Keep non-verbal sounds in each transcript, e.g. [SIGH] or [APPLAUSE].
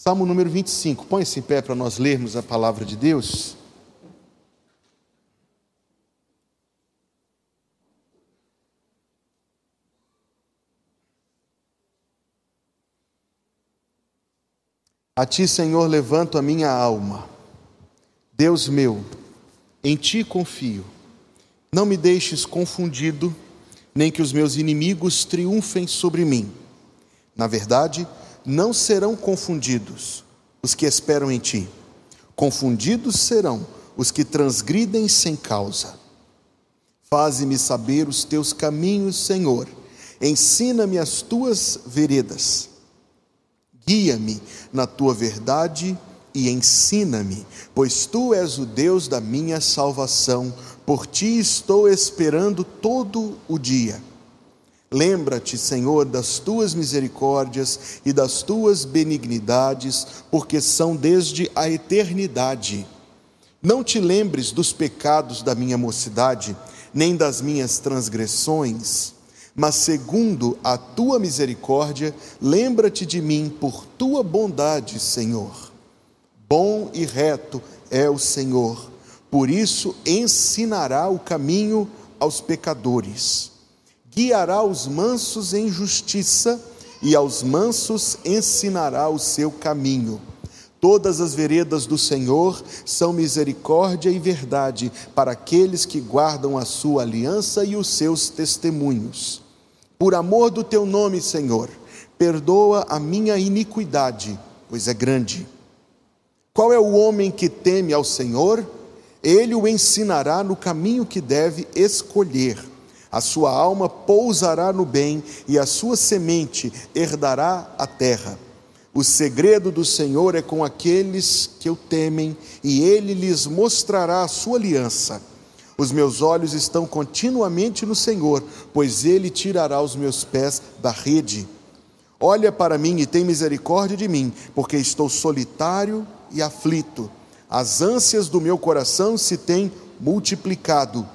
Salmo número 25. Põe-se em pé para nós lermos a palavra de Deus. A ti, Senhor, levanto a minha alma. Deus meu, em ti confio. Não me deixes confundido, nem que os meus inimigos triunfem sobre mim. Na verdade, não serão confundidos os que esperam em ti. Confundidos serão os que transgridem sem causa. Faze-me saber os teus caminhos, Senhor. Ensina-me as tuas veredas. Guia-me na tua verdade e ensina-me, pois tu és o Deus da minha salvação. Por ti estou esperando todo o dia. Lembra-te, Senhor, das tuas misericórdias e das tuas benignidades, porque são desde a eternidade. Não te lembres dos pecados da minha mocidade, nem das minhas transgressões mas segundo a tua misericórdia, lembra-te de mim por tua bondade, Senhor. Bom e reto é o Senhor, por isso ensinará o caminho aos pecadores. Guiará os mansos em justiça e aos mansos ensinará o seu caminho. Todas as veredas do Senhor são misericórdia e verdade para aqueles que guardam a sua aliança e os seus testemunhos. Por amor do teu nome, Senhor, perdoa a minha iniquidade, pois é grande. Qual é o homem que teme ao Senhor? Ele o ensinará no caminho que deve escolher. A sua alma pousará no bem e a sua semente herdará a terra. O segredo do Senhor é com aqueles que o temem, e ele lhes mostrará a sua aliança. Os meus olhos estão continuamente no Senhor, pois Ele tirará os meus pés da rede. Olha para mim e tem misericórdia de mim, porque estou solitário e aflito. As ânsias do meu coração se têm multiplicado.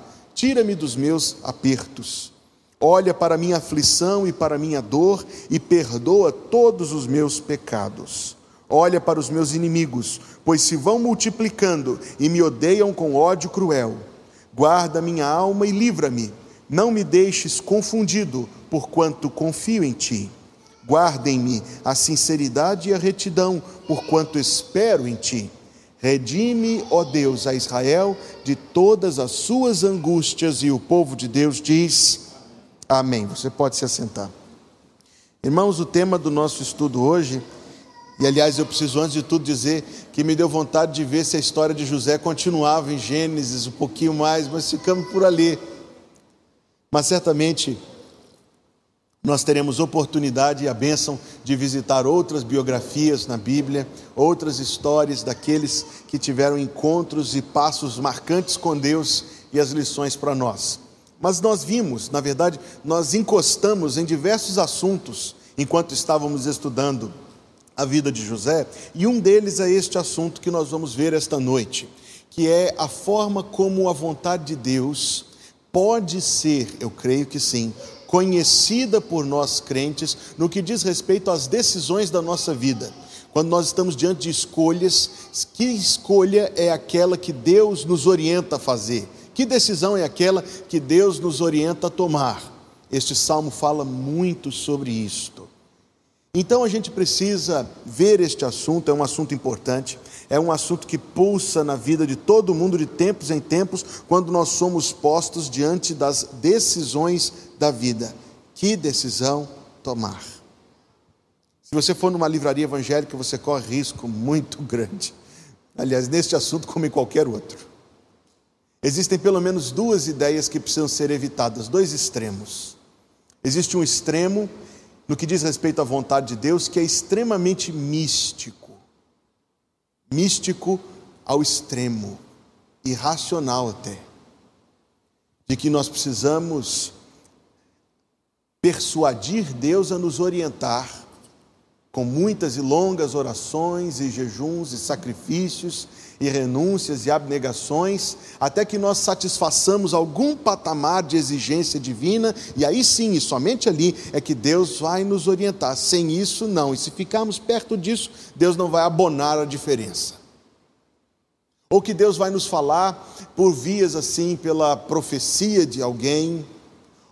Tira-me dos meus apertos. Olha para minha aflição e para minha dor e perdoa todos os meus pecados. Olha para os meus inimigos, pois se vão multiplicando e me odeiam com ódio cruel. Guarda minha alma e livra-me. Não me deixes confundido, porquanto confio em ti. Guardem-me a sinceridade e a retidão, porquanto espero em ti. Redime, ó Deus, a Israel de todas as suas angústias, e o povo de Deus diz: Amém. Você pode se assentar. Irmãos, o tema do nosso estudo hoje e aliás, eu preciso antes de tudo dizer que me deu vontade de ver se a história de José continuava em Gênesis um pouquinho mais, mas ficamos por ali. Mas certamente nós teremos oportunidade e a bênção de visitar outras biografias na Bíblia, outras histórias daqueles que tiveram encontros e passos marcantes com Deus e as lições para nós. Mas nós vimos, na verdade, nós encostamos em diversos assuntos enquanto estávamos estudando a vida de José, e um deles é este assunto que nós vamos ver esta noite, que é a forma como a vontade de Deus pode ser, eu creio que sim, conhecida por nós crentes no que diz respeito às decisões da nossa vida. Quando nós estamos diante de escolhas, que escolha é aquela que Deus nos orienta a fazer? Que decisão é aquela que Deus nos orienta a tomar? Este salmo fala muito sobre isto. Então a gente precisa ver este assunto, é um assunto importante, é um assunto que pulsa na vida de todo mundo de tempos em tempos, quando nós somos postos diante das decisões da vida. Que decisão tomar? Se você for numa livraria evangélica, você corre risco muito grande. Aliás, neste assunto, como em qualquer outro. Existem pelo menos duas ideias que precisam ser evitadas, dois extremos. Existe um extremo no que diz respeito à vontade de Deus, que é extremamente místico. Místico ao extremo, irracional até. De que nós precisamos persuadir Deus a nos orientar com muitas e longas orações e jejuns e sacrifícios e renúncias e abnegações, até que nós satisfaçamos algum patamar de exigência divina, e aí sim, e somente ali é que Deus vai nos orientar. Sem isso, não. E se ficarmos perto disso, Deus não vai abonar a diferença. Ou que Deus vai nos falar por vias assim, pela profecia de alguém,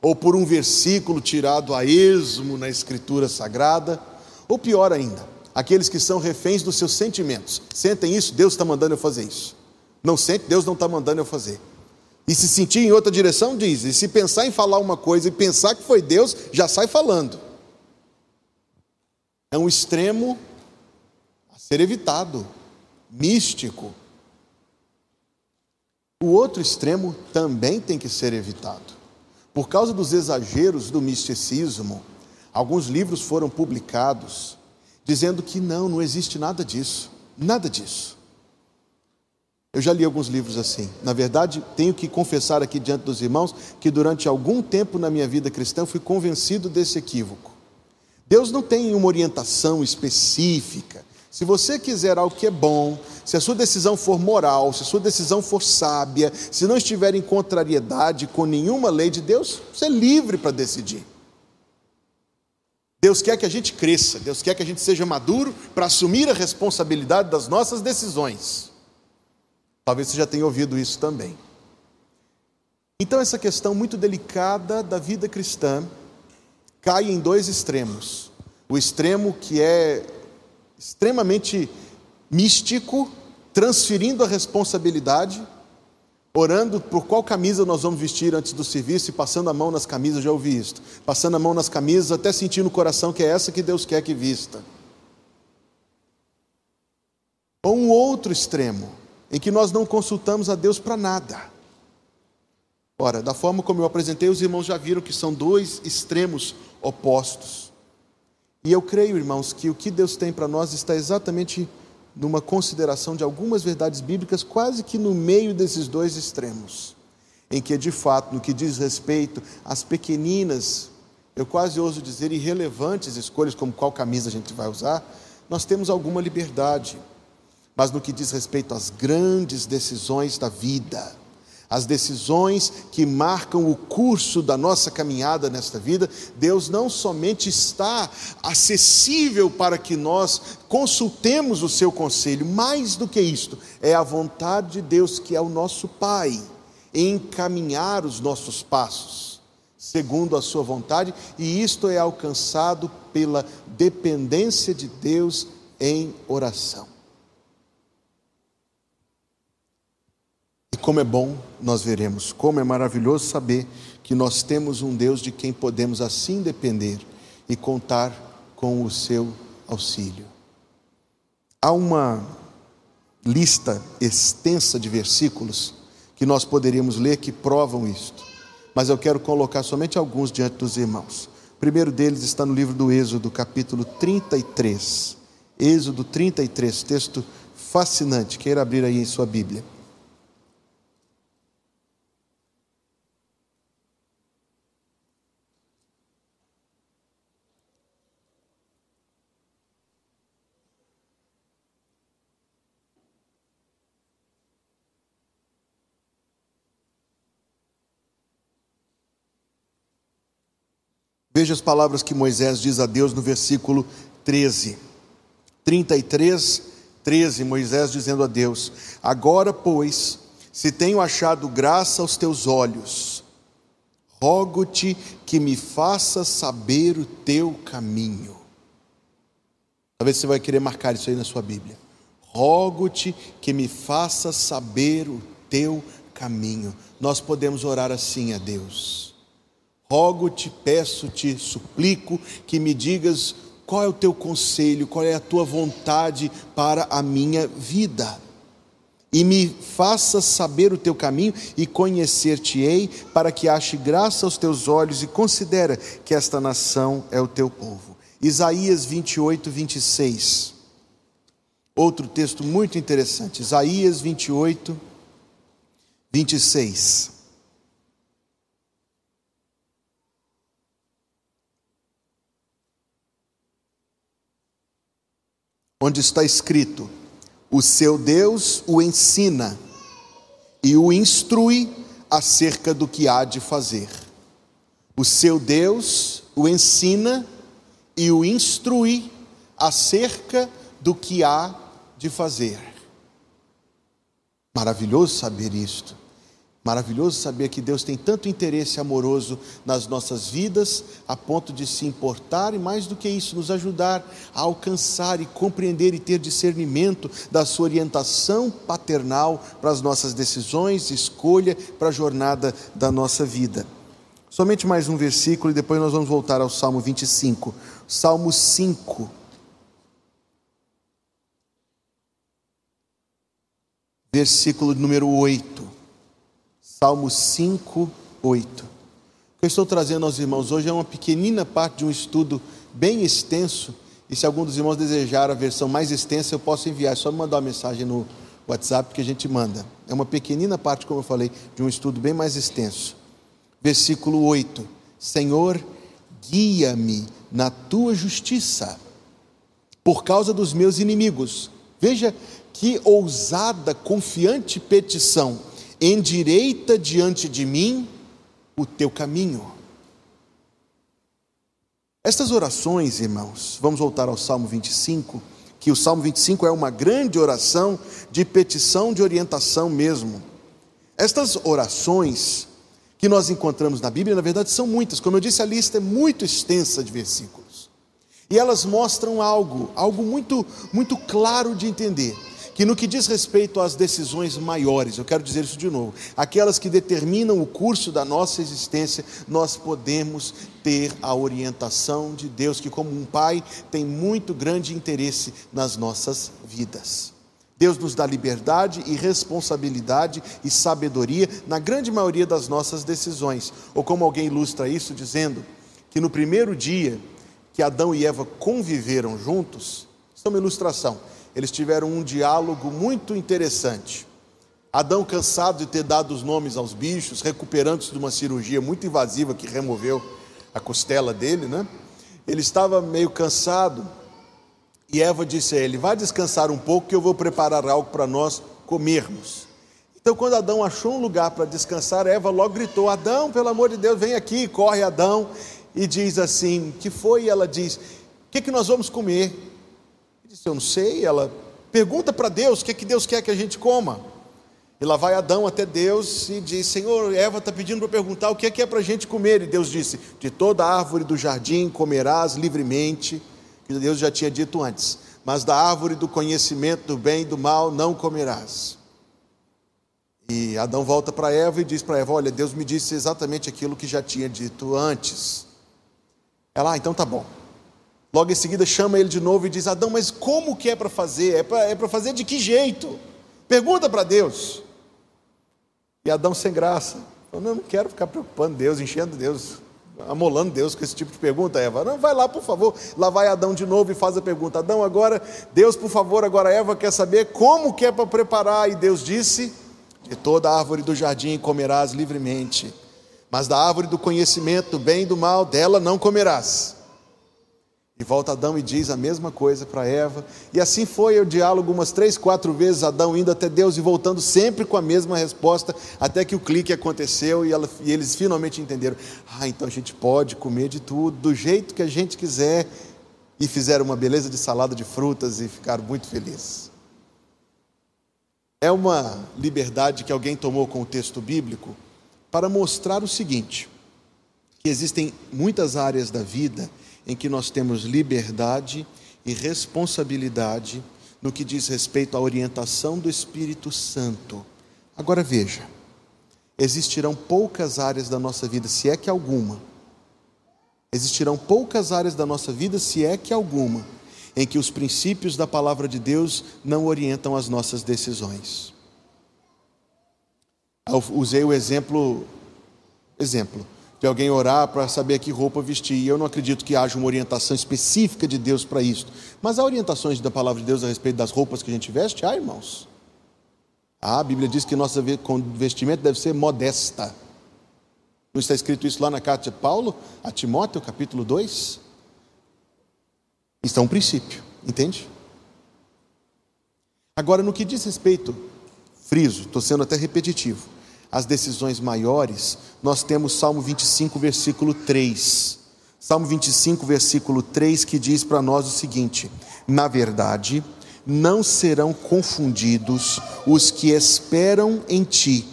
ou por um versículo tirado a esmo na Escritura Sagrada, ou pior ainda, aqueles que são reféns dos seus sentimentos. Sentem isso, Deus está mandando eu fazer isso. Não sente, Deus não está mandando eu fazer. E se sentir em outra direção, diz. E se pensar em falar uma coisa e pensar que foi Deus, já sai falando. É um extremo a ser evitado, místico. O outro extremo também tem que ser evitado. Por causa dos exageros do misticismo, alguns livros foram publicados dizendo que não, não existe nada disso, nada disso. Eu já li alguns livros assim. Na verdade, tenho que confessar aqui diante dos irmãos que durante algum tempo na minha vida cristã fui convencido desse equívoco. Deus não tem uma orientação específica. Se você quiser algo que é bom, se a sua decisão for moral, se a sua decisão for sábia, se não estiver em contrariedade com nenhuma lei de Deus, você é livre para decidir. Deus quer que a gente cresça, Deus quer que a gente seja maduro para assumir a responsabilidade das nossas decisões. Talvez você já tenha ouvido isso também. Então, essa questão muito delicada da vida cristã cai em dois extremos. O extremo que é extremamente místico, transferindo a responsabilidade, orando por qual camisa nós vamos vestir antes do serviço e passando a mão nas camisas, já ouvi isso. Passando a mão nas camisas, até sentindo no coração que é essa que Deus quer que vista. Ou um outro extremo, em que nós não consultamos a Deus para nada. Ora, da forma como eu apresentei, os irmãos já viram que são dois extremos opostos. E eu creio, irmãos, que o que Deus tem para nós está exatamente numa consideração de algumas verdades bíblicas, quase que no meio desses dois extremos, em que, de fato, no que diz respeito às pequeninas, eu quase ouso dizer irrelevantes escolhas, como qual camisa a gente vai usar, nós temos alguma liberdade. Mas no que diz respeito às grandes decisões da vida, as decisões que marcam o curso da nossa caminhada nesta vida, Deus não somente está acessível para que nós consultemos o seu conselho, mais do que isto, é a vontade de Deus, que é o nosso Pai, encaminhar os nossos passos segundo a sua vontade, e isto é alcançado pela dependência de Deus em oração. Como é bom, nós veremos, como é maravilhoso saber que nós temos um Deus de quem podemos assim depender e contar com o seu auxílio. Há uma lista extensa de versículos que nós poderíamos ler que provam isto, mas eu quero colocar somente alguns diante dos irmãos. O primeiro deles está no livro do Êxodo, capítulo 33. Êxodo 33, texto fascinante. Queira abrir aí em sua Bíblia. Veja as palavras que Moisés diz a Deus no versículo 13. 33, 13, Moisés dizendo a Deus: Agora, pois, se tenho achado graça aos teus olhos, rogo-te que me faças saber o teu caminho. Talvez você vai querer marcar isso aí na sua Bíblia. Rogo-te que me faças saber o teu caminho. Nós podemos orar assim a Deus. Rogo-te, peço-te, suplico que me digas qual é o teu conselho, qual é a tua vontade para a minha vida. E me faça saber o teu caminho e conhecer-te-ei, para que ache graça aos teus olhos e considera que esta nação é o teu povo. Isaías 28, 26. Outro texto muito interessante, Isaías 28, 26. Onde está escrito: O seu Deus o ensina e o instrui acerca do que há de fazer. O seu Deus o ensina e o instrui acerca do que há de fazer. Maravilhoso saber isto. Maravilhoso saber que Deus tem tanto interesse amoroso nas nossas vidas, a ponto de se importar e, mais do que isso, nos ajudar a alcançar e compreender e ter discernimento da Sua orientação paternal para as nossas decisões, escolha para a jornada da nossa vida. Somente mais um versículo e depois nós vamos voltar ao Salmo 25. Salmo 5. Versículo número 8. Salmo 5, 8. O que eu estou trazendo aos irmãos hoje é uma pequenina parte de um estudo bem extenso. E se algum dos irmãos desejar a versão mais extensa, eu posso enviar. É só mandar uma mensagem no WhatsApp que a gente manda. É uma pequenina parte, como eu falei, de um estudo bem mais extenso. Versículo 8: Senhor, guia-me na tua justiça, por causa dos meus inimigos. Veja que ousada, confiante petição endireita diante de mim o teu caminho. Estas orações, irmãos, vamos voltar ao Salmo 25, que o Salmo 25 é uma grande oração de petição de orientação mesmo. Estas orações que nós encontramos na Bíblia, na verdade, são muitas. Como eu disse, a lista é muito extensa de versículos. E elas mostram algo, algo muito, muito claro de entender que no que diz respeito às decisões maiores, eu quero dizer isso de novo, aquelas que determinam o curso da nossa existência, nós podemos ter a orientação de Deus, que, como um pai, tem muito grande interesse nas nossas vidas. Deus nos dá liberdade e responsabilidade e sabedoria na grande maioria das nossas decisões. Ou como alguém ilustra isso dizendo que no primeiro dia que Adão e Eva conviveram juntos, isso é uma ilustração eles tiveram um diálogo muito interessante. Adão, cansado de ter dado os nomes aos bichos, recuperando-se de uma cirurgia muito invasiva que removeu a costela dele, né? Ele estava meio cansado e Eva disse a ele: Vai descansar um pouco que eu vou preparar algo para nós comermos. Então, quando Adão achou um lugar para descansar, Eva logo gritou: Adão, pelo amor de Deus, vem aqui. Corre Adão e diz assim: Que foi? E ela diz: O que, que nós vamos comer? Disse: Eu não sei. Ela pergunta para Deus o que, é que Deus quer que a gente coma. E lá vai Adão até Deus e diz: Senhor, Eva está pedindo para perguntar o que é que é para a gente comer. E Deus disse: De toda árvore do jardim comerás livremente, que Deus já tinha dito antes, mas da árvore do conhecimento do bem e do mal não comerás. E Adão volta para Eva e diz para Eva: Olha, Deus me disse exatamente aquilo que já tinha dito antes. Ela, ah, então tá bom. Logo em seguida chama ele de novo e diz: Adão, mas como que é para fazer? É para é fazer de que jeito? Pergunta para Deus. E Adão sem graça. Falou, não, não quero ficar preocupando Deus, enchendo Deus, amolando Deus com esse tipo de pergunta, Eva. Não, vai lá, por favor. Lá vai Adão de novo e faz a pergunta. Adão, agora, Deus, por favor, agora Eva quer saber como que é para preparar. E Deus disse: De toda árvore do jardim comerás livremente, mas da árvore do conhecimento do bem e do mal, dela não comerás. E volta Adão e diz a mesma coisa para Eva. E assim foi o diálogo umas três, quatro vezes, Adão indo até Deus e voltando sempre com a mesma resposta, até que o clique aconteceu e, ela, e eles finalmente entenderam: ah, então a gente pode comer de tudo, do jeito que a gente quiser. E fizeram uma beleza de salada de frutas e ficaram muito felizes. É uma liberdade que alguém tomou com o texto bíblico para mostrar o seguinte: que existem muitas áreas da vida em que nós temos liberdade e responsabilidade no que diz respeito à orientação do Espírito Santo. Agora veja, existirão poucas áreas da nossa vida, se é que alguma, existirão poucas áreas da nossa vida, se é que alguma, em que os princípios da palavra de Deus não orientam as nossas decisões. Eu usei o exemplo, exemplo, de alguém orar para saber que roupa vestir. E eu não acredito que haja uma orientação específica de Deus para isso. Mas há orientações da palavra de Deus a respeito das roupas que a gente veste? Há, irmãos. A Bíblia diz que nossa vestimenta deve ser modesta. Não está escrito isso lá na carta de Paulo, a Timóteo, capítulo 2? Isso é um princípio, entende? Agora, no que diz respeito, friso, estou sendo até repetitivo, as decisões maiores, nós temos Salmo 25, versículo 3. Salmo 25, versículo 3, que diz para nós o seguinte: Na verdade, não serão confundidos os que esperam em ti,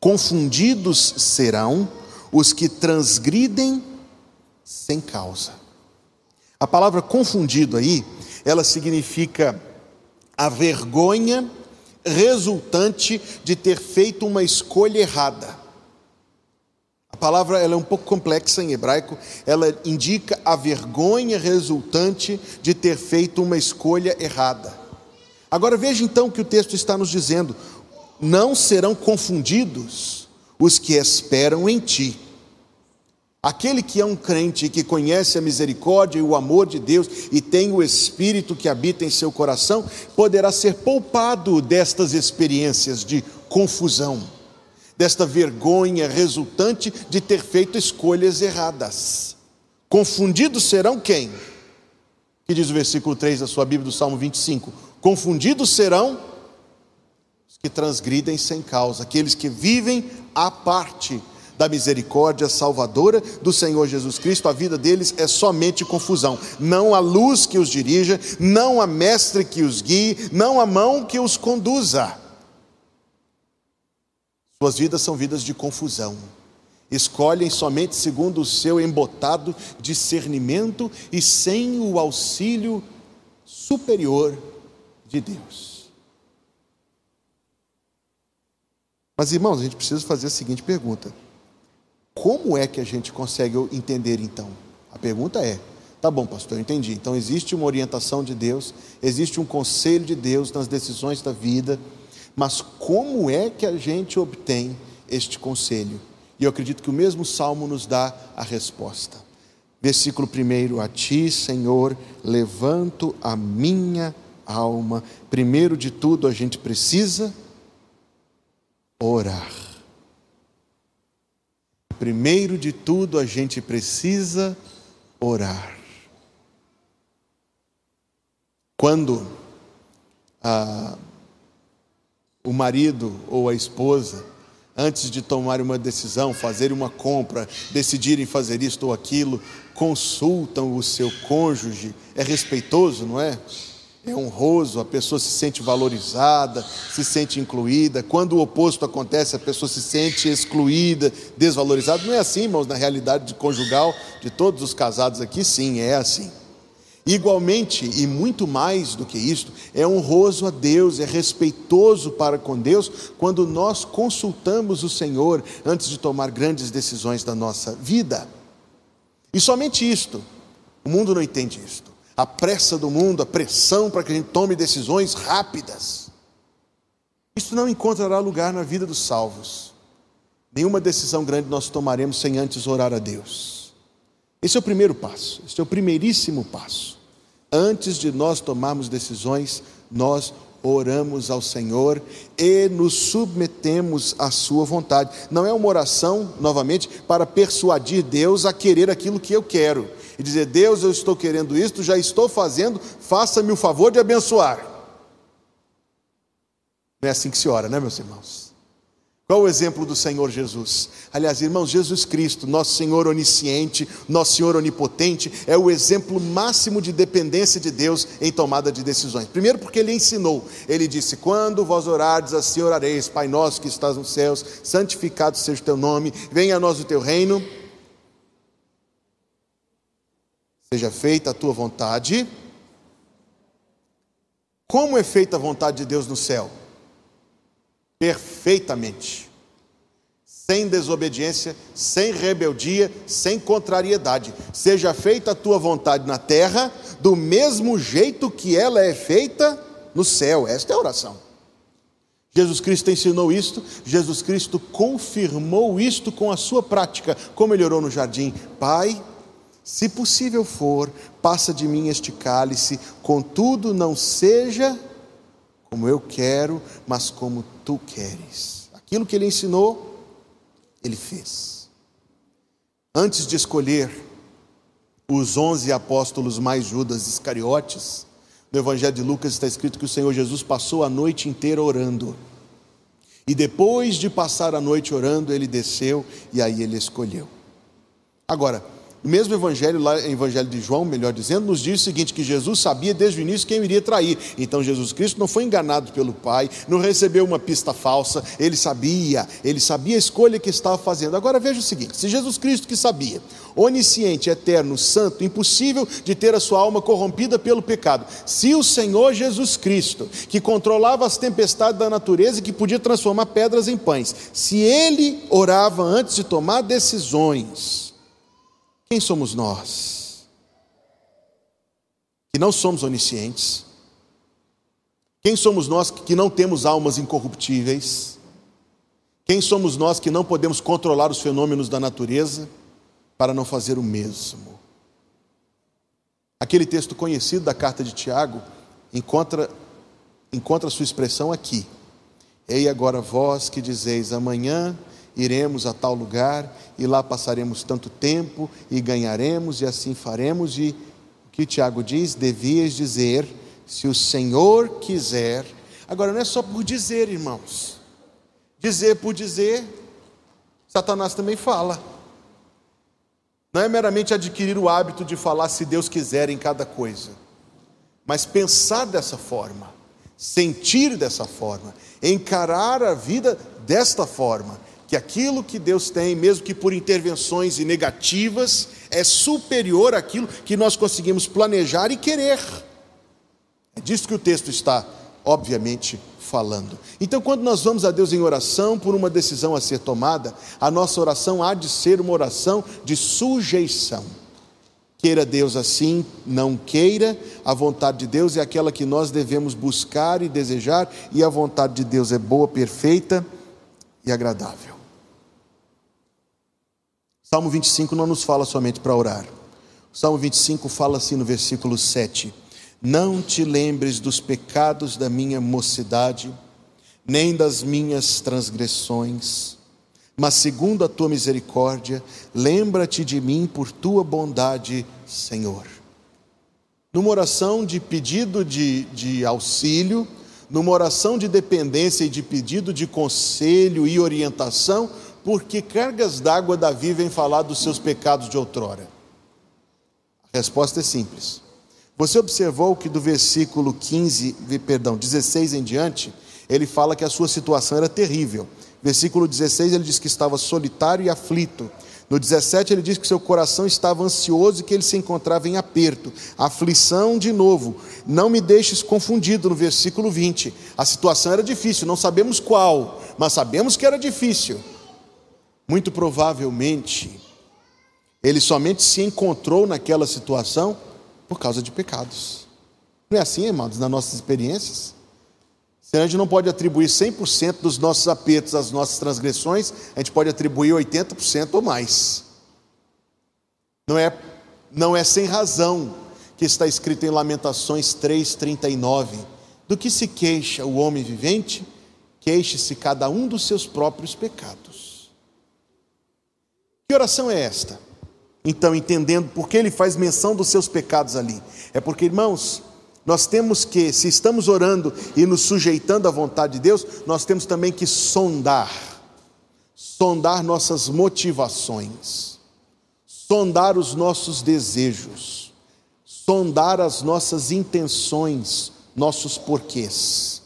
confundidos serão os que transgridem sem causa. A palavra confundido aí, ela significa a vergonha resultante de ter feito uma escolha errada. A palavra ela é um pouco complexa em hebraico, ela indica a vergonha resultante de ter feito uma escolha errada. Agora veja então o que o texto está nos dizendo: não serão confundidos os que esperam em ti. Aquele que é um crente e que conhece a misericórdia e o amor de Deus e tem o Espírito que habita em seu coração, poderá ser poupado destas experiências de confusão, desta vergonha resultante de ter feito escolhas erradas. Confundidos serão quem? Que diz o versículo 3 da sua Bíblia do Salmo 25: Confundidos serão os que transgridem sem causa, aqueles que vivem à parte da misericórdia salvadora do Senhor Jesus Cristo, a vida deles é somente confusão. Não a luz que os dirija, não a mestre que os guie, não a mão que os conduza. Suas vidas são vidas de confusão. Escolhem somente segundo o seu embotado discernimento e sem o auxílio superior de Deus. Mas irmãos, a gente precisa fazer a seguinte pergunta: como é que a gente consegue entender então? A pergunta é: tá bom, pastor, eu entendi. Então existe uma orientação de Deus, existe um conselho de Deus nas decisões da vida, mas como é que a gente obtém este conselho? E eu acredito que o mesmo salmo nos dá a resposta. Versículo 1: A ti, Senhor, levanto a minha alma. Primeiro de tudo, a gente precisa orar. Primeiro de tudo, a gente precisa orar. Quando a, o marido ou a esposa, antes de tomar uma decisão, fazer uma compra, decidirem fazer isto ou aquilo, consultam o seu cônjuge, é respeitoso, não é? É honroso, a pessoa se sente valorizada, se sente incluída. Quando o oposto acontece, a pessoa se sente excluída, desvalorizada. Não é assim, irmãos, na realidade conjugal de todos os casados aqui, sim, é assim. Igualmente, e muito mais do que isto, é honroso a Deus, é respeitoso para com Deus quando nós consultamos o Senhor antes de tomar grandes decisões da nossa vida. E somente isto, o mundo não entende isto a pressa do mundo, a pressão para que a gente tome decisões rápidas. Isso não encontrará lugar na vida dos salvos. Nenhuma decisão grande nós tomaremos sem antes orar a Deus. Esse é o primeiro passo, esse é o primeiríssimo passo. Antes de nós tomarmos decisões, nós oramos ao Senhor e nos submetemos à Sua vontade. Não é uma oração, novamente, para persuadir Deus a querer aquilo que eu quero e dizer: Deus, eu estou querendo isto, já estou fazendo, faça-me o favor de abençoar. Não é assim que se ora, né, meus irmãos? Qual o exemplo do Senhor Jesus? Aliás, irmãos, Jesus Cristo, nosso Senhor onisciente, nosso Senhor onipotente, é o exemplo máximo de dependência de Deus em tomada de decisões. Primeiro, porque ele ensinou, ele disse: Quando vós orardes, assim orareis, Pai nosso que estás nos céus, santificado seja o teu nome, venha a nós o teu reino Seja feita a tua vontade. Como é feita a vontade de Deus no céu? Perfeitamente. Sem desobediência, sem rebeldia, sem contrariedade. Seja feita a tua vontade na terra, do mesmo jeito que ela é feita no céu. Esta é a oração. Jesus Cristo ensinou isto, Jesus Cristo confirmou isto com a sua prática, como ele orou no jardim: Pai, se possível for, passa de mim este cálice, contudo não seja como eu quero, mas como tu queres. Aquilo que ele ensinou, ele fez. Antes de escolher os onze apóstolos mais Judas Iscariotes, No Evangelho de Lucas está escrito que o Senhor Jesus passou a noite inteira orando. E depois de passar a noite orando, ele desceu e aí ele escolheu. Agora, o mesmo evangelho, lá Evangelho de João, melhor dizendo, nos diz o seguinte: que Jesus sabia desde o início quem iria trair. Então Jesus Cristo não foi enganado pelo Pai, não recebeu uma pista falsa, ele sabia, ele sabia a escolha que estava fazendo. Agora veja o seguinte: se Jesus Cristo que sabia, onisciente, eterno, santo, impossível de ter a sua alma corrompida pelo pecado, se o Senhor Jesus Cristo, que controlava as tempestades da natureza e que podia transformar pedras em pães, se ele orava antes de tomar decisões, quem somos nós? Que não somos oniscientes. Quem somos nós que não temos almas incorruptíveis? Quem somos nós que não podemos controlar os fenômenos da natureza para não fazer o mesmo? Aquele texto conhecido da carta de Tiago encontra, encontra sua expressão aqui. Ei agora vós que dizeis amanhã iremos a tal lugar e lá passaremos tanto tempo e ganharemos e assim faremos. E o que Tiago diz? Devias dizer, se o Senhor quiser. Agora, não é só por dizer, irmãos. Dizer por dizer, Satanás também fala. Não é meramente adquirir o hábito de falar se Deus quiser em cada coisa, mas pensar dessa forma, sentir dessa forma, encarar a vida desta forma que aquilo que Deus tem, mesmo que por intervenções negativas, é superior àquilo que nós conseguimos planejar e querer. É disso que o texto está, obviamente, falando. Então, quando nós vamos a Deus em oração por uma decisão a ser tomada, a nossa oração há de ser uma oração de sujeição. Queira Deus assim, não queira, a vontade de Deus é aquela que nós devemos buscar e desejar, e a vontade de Deus é boa, perfeita e agradável. Salmo 25 não nos fala somente para orar. O Salmo 25 fala assim no versículo 7: Não te lembres dos pecados da minha mocidade, nem das minhas transgressões, mas segundo a tua misericórdia, lembra-te de mim por tua bondade, Senhor. Numa oração de pedido de, de auxílio, numa oração de dependência e de pedido de conselho e orientação, porque cargas d'água Davi vem falar dos seus pecados de outrora? A resposta é simples. Você observou que do versículo 15, perdão, 16 em diante, ele fala que a sua situação era terrível. Versículo 16 ele diz que estava solitário e aflito. No 17 ele diz que seu coração estava ansioso e que ele se encontrava em aperto, aflição de novo. Não me deixes confundido no versículo 20. A situação era difícil, não sabemos qual, mas sabemos que era difícil. Muito provavelmente, ele somente se encontrou naquela situação por causa de pecados. Não é assim, irmãos, nas nossas experiências? Se a gente não pode atribuir 100% dos nossos apertos às nossas transgressões, a gente pode atribuir 80% ou mais. Não é, não é sem razão que está escrito em Lamentações 3,39: Do que se queixa o homem vivente, queixe-se cada um dos seus próprios pecados. Que oração é esta? Então, entendendo por que ele faz menção dos seus pecados ali. É porque, irmãos, nós temos que, se estamos orando e nos sujeitando à vontade de Deus, nós temos também que sondar, sondar nossas motivações, sondar os nossos desejos, sondar as nossas intenções, nossos porquês.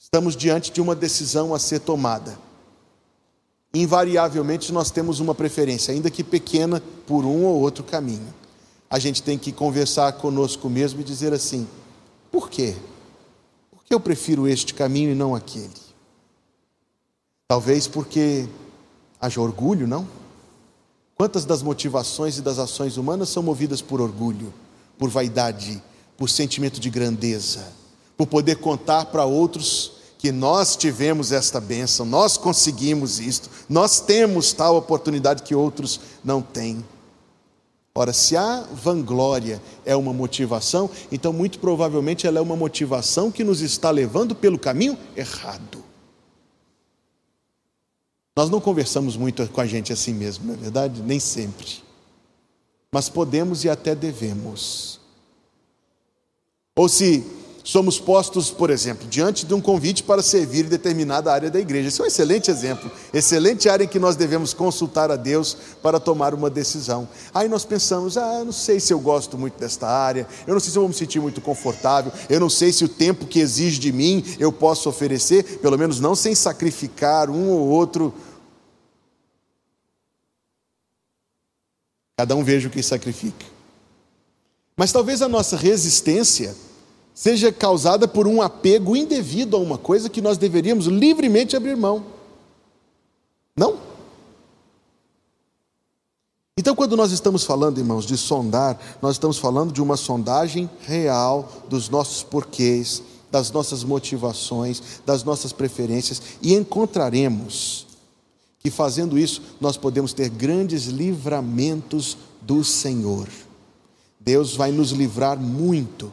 Estamos diante de uma decisão a ser tomada invariavelmente nós temos uma preferência, ainda que pequena, por um ou outro caminho. A gente tem que conversar conosco mesmo e dizer assim: por quê? Por que eu prefiro este caminho e não aquele? Talvez porque haja orgulho, não? Quantas das motivações e das ações humanas são movidas por orgulho, por vaidade, por sentimento de grandeza, por poder contar para outros que nós tivemos esta bênção, nós conseguimos isto, nós temos tal oportunidade que outros não têm. Ora, se a vanglória é uma motivação, então muito provavelmente ela é uma motivação que nos está levando pelo caminho errado. Nós não conversamos muito com a gente assim mesmo, não é verdade? Nem sempre. Mas podemos e até devemos. Ou se somos postos, por exemplo, diante de um convite para servir em determinada área da igreja. Esse é um excelente exemplo, excelente área em que nós devemos consultar a Deus para tomar uma decisão. Aí nós pensamos: ah, não sei se eu gosto muito desta área, eu não sei se eu vou me sentir muito confortável, eu não sei se o tempo que exige de mim eu posso oferecer, pelo menos não sem sacrificar um ou outro. Cada um veja o que sacrifica. Mas talvez a nossa resistência seja causada por um apego indevido a uma coisa que nós deveríamos livremente abrir mão. Não? Então, quando nós estamos falando, irmãos, de sondar, nós estamos falando de uma sondagem real dos nossos porquês, das nossas motivações, das nossas preferências, e encontraremos que fazendo isso nós podemos ter grandes livramentos do Senhor. Deus vai nos livrar muito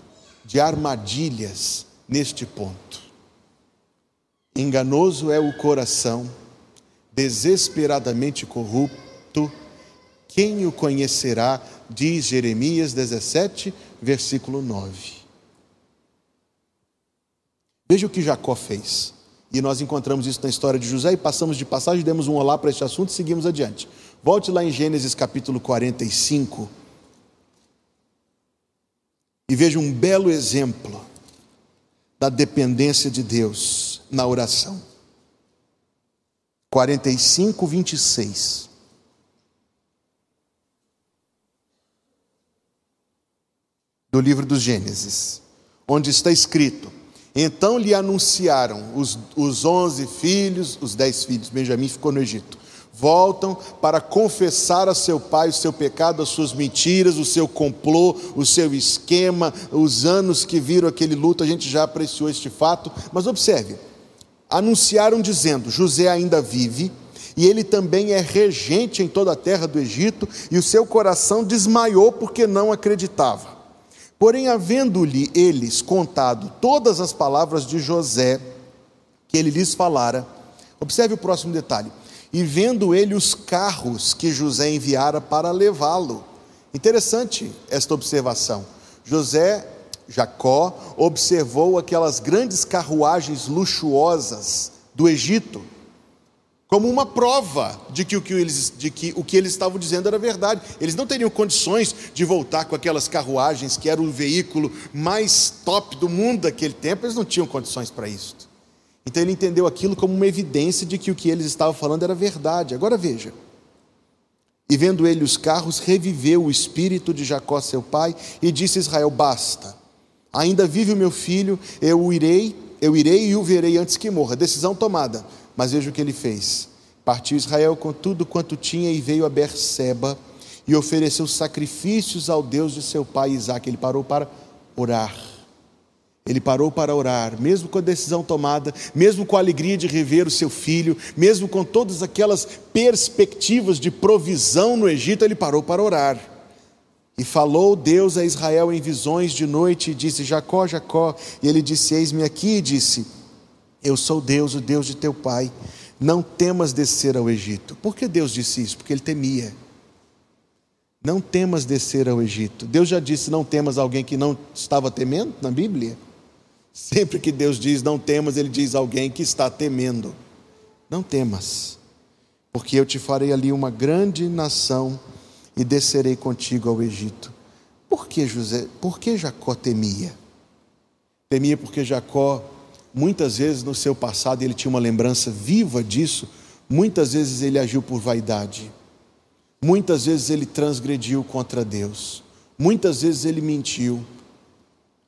de armadilhas neste ponto. Enganoso é o coração, desesperadamente corrupto, quem o conhecerá? Diz Jeremias 17, versículo 9. Veja o que Jacó fez. E nós encontramos isso na história de José e passamos de passagem, demos um olá para este assunto e seguimos adiante. Volte lá em Gênesis capítulo 45 e veja um belo exemplo da dependência de Deus na oração. 45, 26. Do livro dos Gênesis, onde está escrito: Então lhe anunciaram os, os onze filhos, os dez filhos, Benjamim ficou no Egito voltam para confessar a seu pai o seu pecado, as suas mentiras, o seu complô, o seu esquema, os anos que viram aquele luto, a gente já apreciou este fato, mas observe: anunciaram dizendo: José ainda vive. E ele também é regente em toda a terra do Egito, e o seu coração desmaiou porque não acreditava. Porém, havendo-lhe eles contado todas as palavras de José que ele lhes falara, observe o próximo detalhe: e vendo ele os carros que José enviara para levá-lo. Interessante esta observação. José, Jacó, observou aquelas grandes carruagens luxuosas do Egito, como uma prova de que, o que, eles, de que o que eles estavam dizendo era verdade. Eles não teriam condições de voltar com aquelas carruagens, que era o veículo mais top do mundo daquele tempo, eles não tinham condições para isso. Então ele entendeu aquilo como uma evidência de que o que eles estavam falando era verdade. Agora veja. E vendo ele os carros, reviveu o espírito de Jacó, seu pai, e disse a Israel: Basta, ainda vive o meu filho, eu irei, eu irei e o verei antes que morra. Decisão tomada. Mas veja o que ele fez. Partiu Israel com tudo quanto tinha e veio a Berseba e ofereceu sacrifícios ao Deus de seu pai Isaque. Ele parou para orar. Ele parou para orar, mesmo com a decisão tomada, mesmo com a alegria de rever o seu filho, mesmo com todas aquelas perspectivas de provisão no Egito, ele parou para orar. E falou Deus a Israel em visões de noite e disse: Jacó, Jacó. E ele disse: Eis-me aqui. E disse: Eu sou Deus, o Deus de teu pai. Não temas descer ao Egito. Por que Deus disse isso? Porque ele temia. Não temas descer ao Egito. Deus já disse: Não temas alguém que não estava temendo na Bíblia. Sempre que Deus diz não temas, Ele diz alguém que está temendo. Não temas, porque eu te farei ali uma grande nação e descerei contigo ao Egito. Por que José, por que Jacó temia? Temia porque Jacó, muitas vezes no seu passado, ele tinha uma lembrança viva disso, muitas vezes ele agiu por vaidade, muitas vezes ele transgrediu contra Deus, muitas vezes ele mentiu,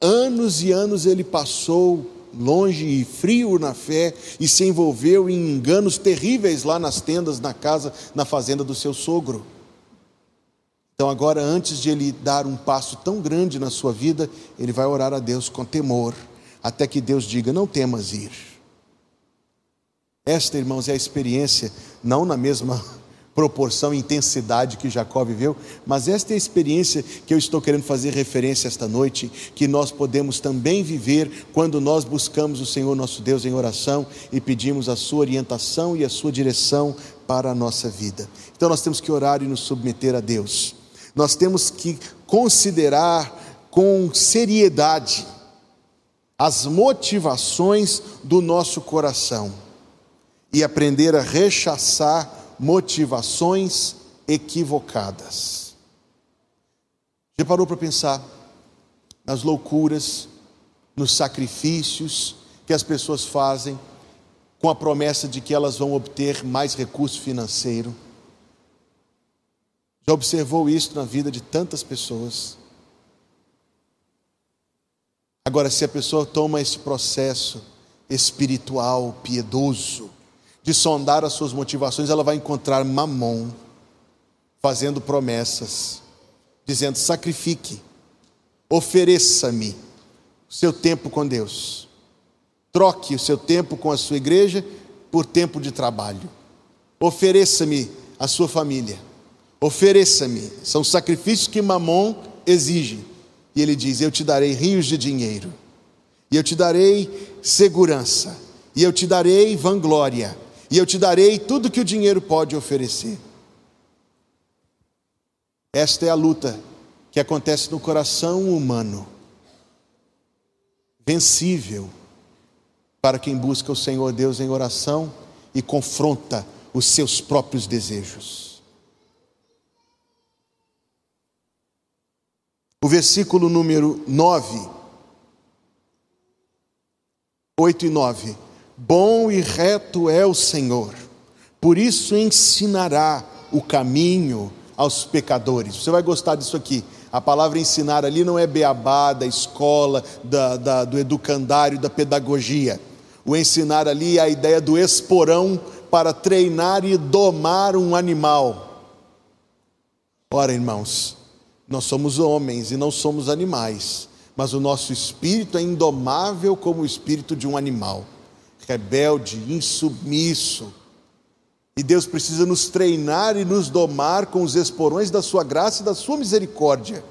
Anos e anos ele passou longe e frio na fé e se envolveu em enganos terríveis lá nas tendas, na casa, na fazenda do seu sogro. Então, agora, antes de ele dar um passo tão grande na sua vida, ele vai orar a Deus com temor, até que Deus diga: Não temas ir. Esta, irmãos, é a experiência, não na mesma proporção e intensidade que Jacó viveu, mas esta é a experiência que eu estou querendo fazer referência esta noite, que nós podemos também viver quando nós buscamos o Senhor nosso Deus em oração e pedimos a sua orientação e a sua direção para a nossa vida. Então nós temos que orar e nos submeter a Deus. Nós temos que considerar com seriedade as motivações do nosso coração e aprender a rechaçar motivações equivocadas. Já parou para pensar nas loucuras, nos sacrifícios que as pessoas fazem com a promessa de que elas vão obter mais recurso financeiro? Já observou isso na vida de tantas pessoas? Agora, se a pessoa toma esse processo espiritual, piedoso, de sondar as suas motivações, ela vai encontrar mamon, fazendo promessas, dizendo: sacrifique, ofereça-me o seu tempo com Deus, troque o seu tempo com a sua igreja por tempo de trabalho, ofereça-me a sua família, ofereça-me, são sacrifícios que mamon exige. E ele diz: Eu te darei rios de dinheiro, e eu te darei segurança, e eu te darei vanglória, e eu te darei tudo que o dinheiro pode oferecer. Esta é a luta que acontece no coração humano, vencível para quem busca o Senhor Deus em oração e confronta os seus próprios desejos. o versículo número 9, 8 e 9. Bom e reto é o Senhor, por isso ensinará o caminho aos pecadores. Você vai gostar disso aqui. A palavra ensinar ali não é beabá da escola, da, da, do educandário, da pedagogia. O ensinar ali é a ideia do esporão para treinar e domar um animal. Ora, irmãos, nós somos homens e não somos animais, mas o nosso espírito é indomável como o espírito de um animal, rebelde, insubmisso. E Deus precisa nos treinar e nos domar com os esporões da sua graça e da sua misericórdia.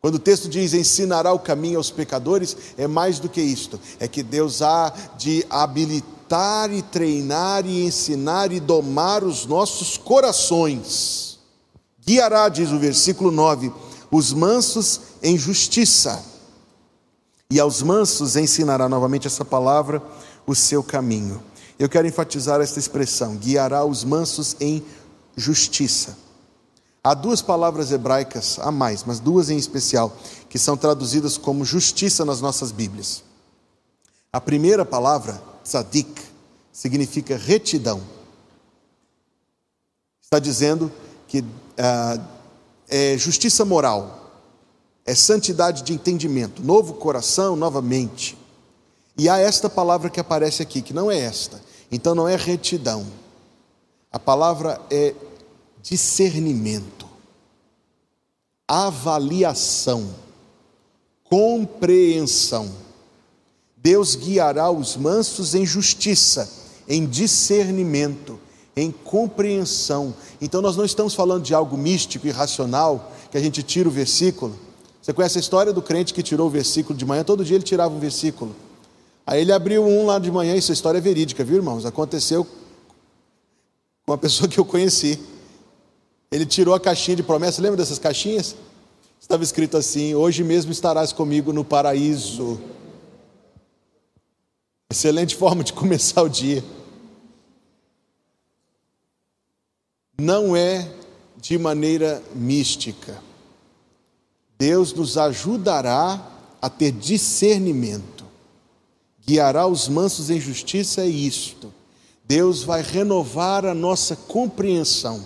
Quando o texto diz ensinará o caminho aos pecadores, é mais do que isto, é que Deus há de habilitar e treinar e ensinar e domar os nossos corações Guiará, diz o versículo 9, os mansos em justiça. E aos mansos ensinará novamente essa palavra o seu caminho. Eu quero enfatizar esta expressão: guiará os mansos em justiça. Há duas palavras hebraicas, há mais, mas duas em especial, que são traduzidas como justiça nas nossas Bíblias. A primeira palavra, tzadik, significa retidão. Está dizendo que ah, é justiça moral, é santidade de entendimento, novo coração, novamente. E há esta palavra que aparece aqui, que não é esta. Então não é retidão. A palavra é discernimento, avaliação, compreensão. Deus guiará os mansos em justiça, em discernimento em compreensão. Então nós não estamos falando de algo místico e racional, que a gente tira o versículo. Você conhece a história do crente que tirou o versículo de manhã? Todo dia ele tirava um versículo. Aí ele abriu um lá de manhã, isso é história verídica, viu irmãos? Aconteceu com uma [LAUGHS] pessoa que eu conheci. Ele tirou a caixinha de promessa, lembra dessas caixinhas? Estava escrito assim: Hoje mesmo estarás comigo no paraíso. Excelente [LAUGHS] forma de começar o dia. não é de maneira mística. Deus nos ajudará a ter discernimento, guiará os mansos em justiça, é isto. Deus vai renovar a nossa compreensão,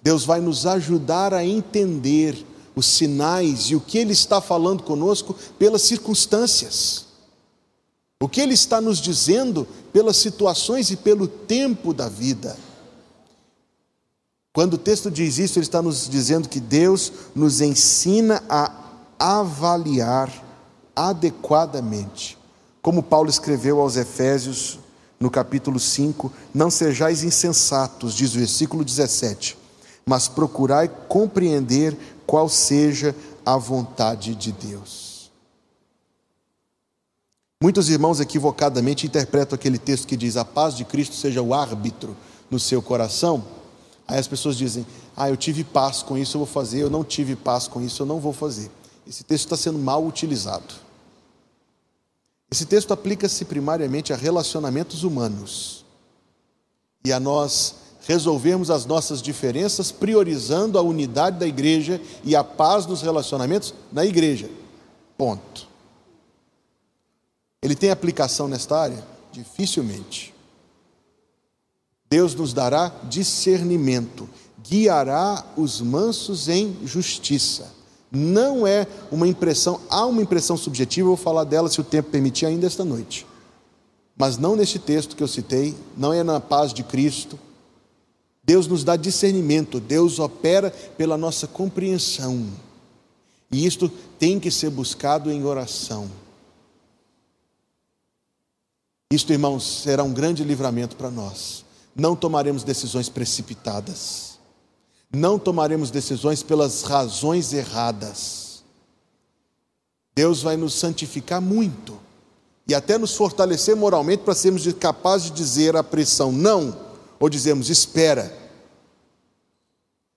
Deus vai nos ajudar a entender os sinais e o que Ele está falando conosco pelas circunstâncias, o que Ele está nos dizendo pelas situações e pelo tempo da vida. Quando o texto diz isso, ele está nos dizendo que Deus nos ensina a avaliar adequadamente. Como Paulo escreveu aos Efésios no capítulo 5: Não sejais insensatos, diz o versículo 17, mas procurai compreender qual seja a vontade de Deus. Muitos irmãos equivocadamente interpretam aquele texto que diz: A paz de Cristo seja o árbitro no seu coração Aí as pessoas dizem: Ah, eu tive paz com isso, eu vou fazer, eu não tive paz com isso, eu não vou fazer. Esse texto está sendo mal utilizado. Esse texto aplica-se primariamente a relacionamentos humanos e a nós resolvermos as nossas diferenças priorizando a unidade da igreja e a paz dos relacionamentos na igreja. Ponto. Ele tem aplicação nesta área? Dificilmente. Deus nos dará discernimento, guiará os mansos em justiça. Não é uma impressão, há uma impressão subjetiva, eu vou falar dela se o tempo permitir ainda esta noite. Mas não neste texto que eu citei, não é na paz de Cristo, Deus nos dá discernimento, Deus opera pela nossa compreensão. E isto tem que ser buscado em oração. Isto, irmãos, será um grande livramento para nós. Não tomaremos decisões precipitadas. Não tomaremos decisões pelas razões erradas. Deus vai nos santificar muito e até nos fortalecer moralmente para sermos capazes de dizer à pressão não ou dizemos espera.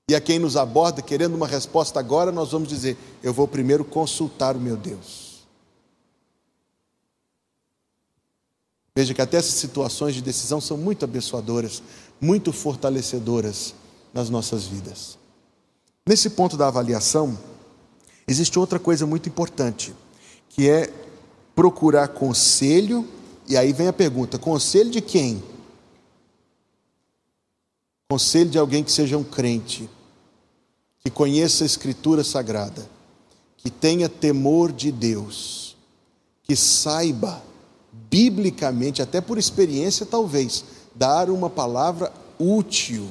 E a quem nos aborda querendo uma resposta agora, nós vamos dizer: eu vou primeiro consultar o meu Deus. Veja que até essas situações de decisão são muito abençoadoras, muito fortalecedoras nas nossas vidas. Nesse ponto da avaliação, existe outra coisa muito importante, que é procurar conselho, e aí vem a pergunta: conselho de quem? Conselho de alguém que seja um crente, que conheça a Escritura Sagrada, que tenha temor de Deus, que saiba, biblicamente, até por experiência talvez, dar uma palavra útil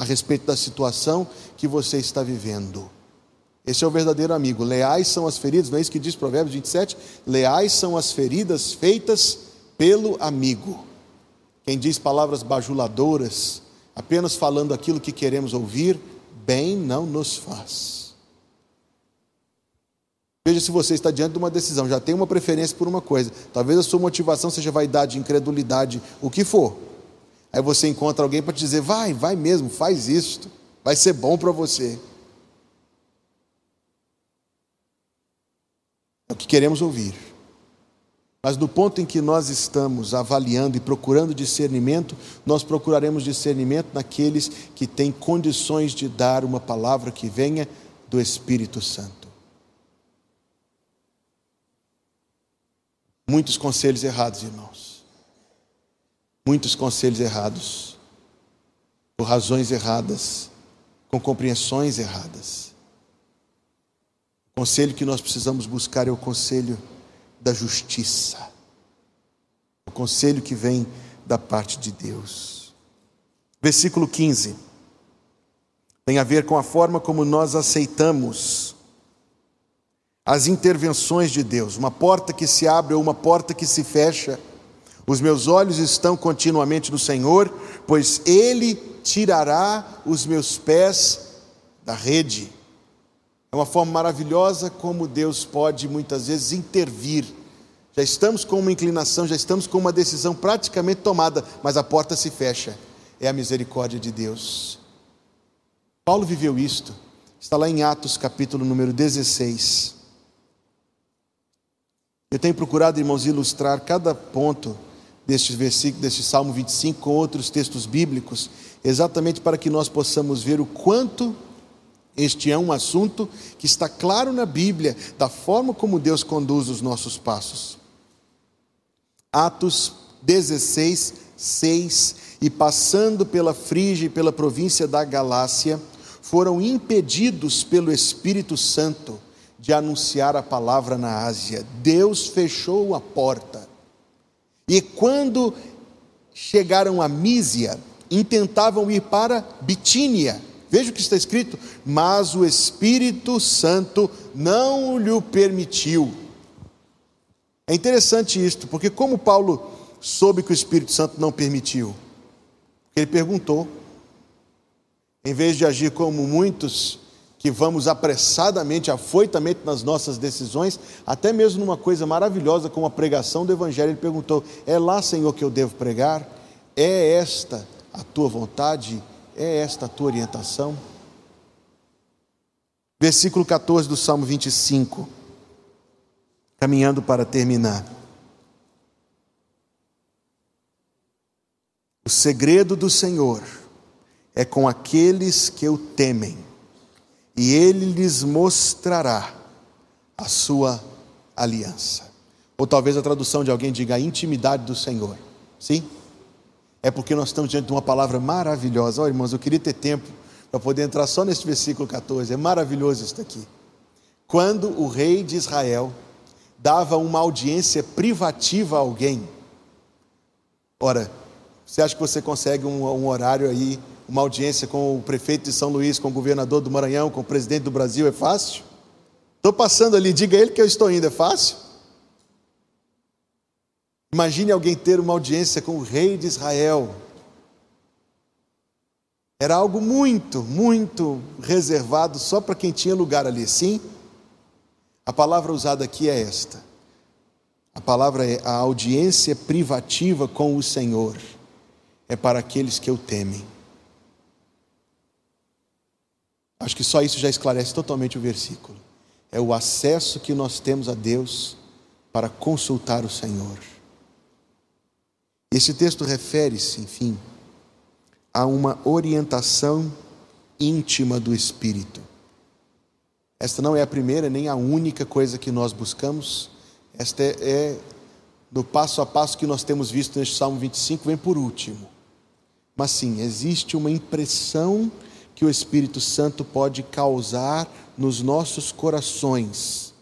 a respeito da situação que você está vivendo. Esse é o verdadeiro amigo. Leais são as feridas, não é isso que diz Provérbios 27? Leais são as feridas feitas pelo amigo. Quem diz palavras bajuladoras, apenas falando aquilo que queremos ouvir, bem não nos faz. Veja se você está diante de uma decisão, já tem uma preferência por uma coisa. Talvez a sua motivação seja vaidade, incredulidade, o que for. Aí você encontra alguém para te dizer: vai, vai mesmo, faz isto, vai ser bom para você. É o que queremos ouvir. Mas no ponto em que nós estamos avaliando e procurando discernimento, nós procuraremos discernimento naqueles que têm condições de dar uma palavra que venha do Espírito Santo. Muitos conselhos errados, irmãos. Muitos conselhos errados, por razões erradas, com compreensões erradas. O conselho que nós precisamos buscar é o conselho da justiça. O conselho que vem da parte de Deus. Versículo 15. Tem a ver com a forma como nós aceitamos as intervenções de Deus. Uma porta que se abre ou uma porta que se fecha. Os meus olhos estão continuamente no Senhor, pois Ele tirará os meus pés da rede. É uma forma maravilhosa como Deus pode muitas vezes intervir. Já estamos com uma inclinação, já estamos com uma decisão praticamente tomada, mas a porta se fecha. É a misericórdia de Deus. Paulo viveu isto. Está lá em Atos, capítulo número 16. Eu tenho procurado, irmãos, ilustrar cada ponto deste versículo, deste Salmo 25 com outros textos bíblicos, exatamente para que nós possamos ver o quanto este é um assunto que está claro na Bíblia, da forma como Deus conduz os nossos passos. Atos 16, 6. E passando pela Frígia e pela província da Galácia, foram impedidos pelo Espírito Santo de anunciar a palavra na Ásia. Deus fechou a porta. E quando chegaram a Mísia, intentavam ir para Bitínia Veja o que está escrito: mas o Espírito Santo não lhe permitiu. É interessante isto, porque como Paulo soube que o Espírito Santo não permitiu? Ele perguntou. Em vez de agir como muitos que vamos apressadamente, afoitamente nas nossas decisões, até mesmo numa coisa maravilhosa como a pregação do Evangelho. Ele perguntou: É lá, Senhor, que eu devo pregar? É esta a tua vontade? É esta a tua orientação? Versículo 14 do Salmo 25, caminhando para terminar. O segredo do Senhor é com aqueles que o temem e ele lhes mostrará a sua aliança. Ou talvez a tradução de alguém diga a intimidade do Senhor. Sim? É porque nós estamos diante de uma palavra maravilhosa. Olha, irmãos, eu queria ter tempo para poder entrar só neste versículo 14. É maravilhoso isso aqui. Quando o rei de Israel dava uma audiência privativa a alguém, ora, você acha que você consegue um, um horário aí, uma audiência com o prefeito de São Luís, com o governador do Maranhão, com o presidente do Brasil, é fácil? Estou passando ali, diga ele que eu estou indo, é fácil? Imagine alguém ter uma audiência com o rei de Israel. Era algo muito, muito reservado só para quem tinha lugar ali, sim? A palavra usada aqui é esta. A palavra é a audiência privativa com o Senhor. É para aqueles que o temem. Acho que só isso já esclarece totalmente o versículo é o acesso que nós temos a Deus para consultar o Senhor. Esse texto refere-se, enfim, a uma orientação íntima do Espírito. Esta não é a primeira nem a única coisa que nós buscamos, esta é, no passo a passo que nós temos visto neste Salmo 25, vem por último. Mas sim, existe uma impressão que o Espírito Santo pode causar nos nossos corações.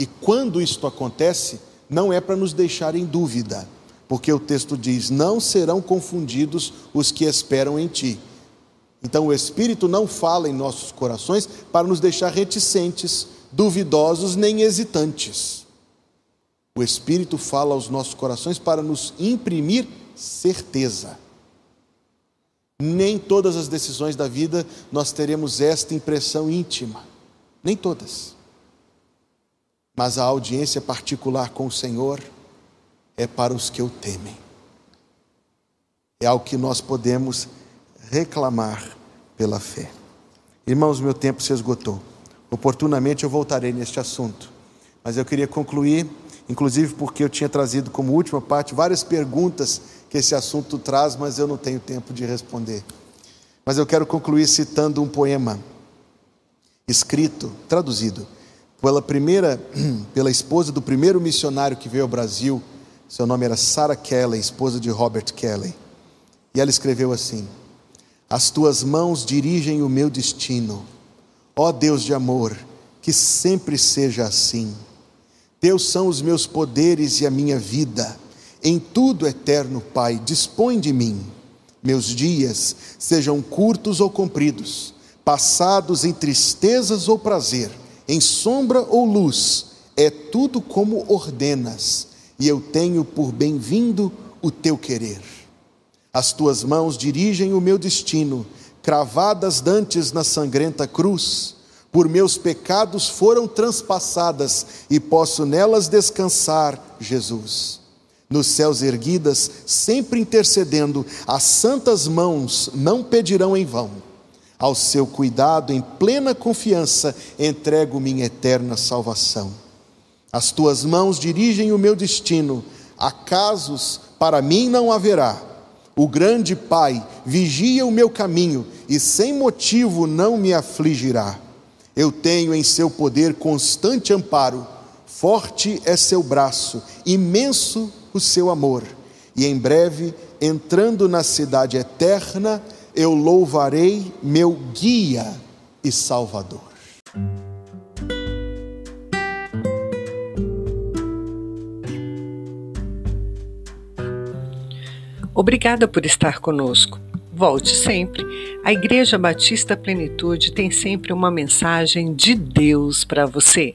E quando isto acontece, não é para nos deixar em dúvida, porque o texto diz: Não serão confundidos os que esperam em ti. Então o Espírito não fala em nossos corações para nos deixar reticentes, duvidosos nem hesitantes. O Espírito fala aos nossos corações para nos imprimir certeza. Nem todas as decisões da vida nós teremos esta impressão íntima. Nem todas. Mas a audiência particular com o Senhor é para os que o temem. É algo que nós podemos reclamar pela fé. Irmãos, meu tempo se esgotou. Oportunamente eu voltarei neste assunto. Mas eu queria concluir, inclusive porque eu tinha trazido como última parte várias perguntas que esse assunto traz, mas eu não tenho tempo de responder. Mas eu quero concluir citando um poema escrito, traduzido, pela primeira, [CLEARS THROAT] pela esposa do primeiro missionário que veio ao Brasil. Seu nome era Sarah Kelly, esposa de Robert Kelly. E ela escreveu assim: As tuas mãos dirigem o meu destino. Ó Deus de amor, que sempre seja assim. Teus são os meus poderes e a minha vida. Em tudo, eterno Pai, dispõe de mim. Meus dias sejam curtos ou compridos, passados em tristezas ou prazer, em sombra ou luz, é tudo como ordenas, e eu tenho por bem-vindo o teu querer. As tuas mãos dirigem o meu destino, cravadas dantes na sangrenta cruz, por meus pecados foram transpassadas e posso nelas descansar, Jesus nos céus erguidas, sempre intercedendo, as santas mãos não pedirão em vão. Ao seu cuidado, em plena confiança, entrego minha eterna salvação. As tuas mãos dirigem o meu destino, acasos para mim não haverá. O grande Pai vigia o meu caminho e sem motivo não me afligirá. Eu tenho em seu poder constante amparo, forte é seu braço, imenso o seu amor. E em breve, entrando na cidade eterna, eu louvarei meu guia e salvador. Obrigada por estar conosco. Volte sempre. A Igreja Batista Plenitude tem sempre uma mensagem de Deus para você.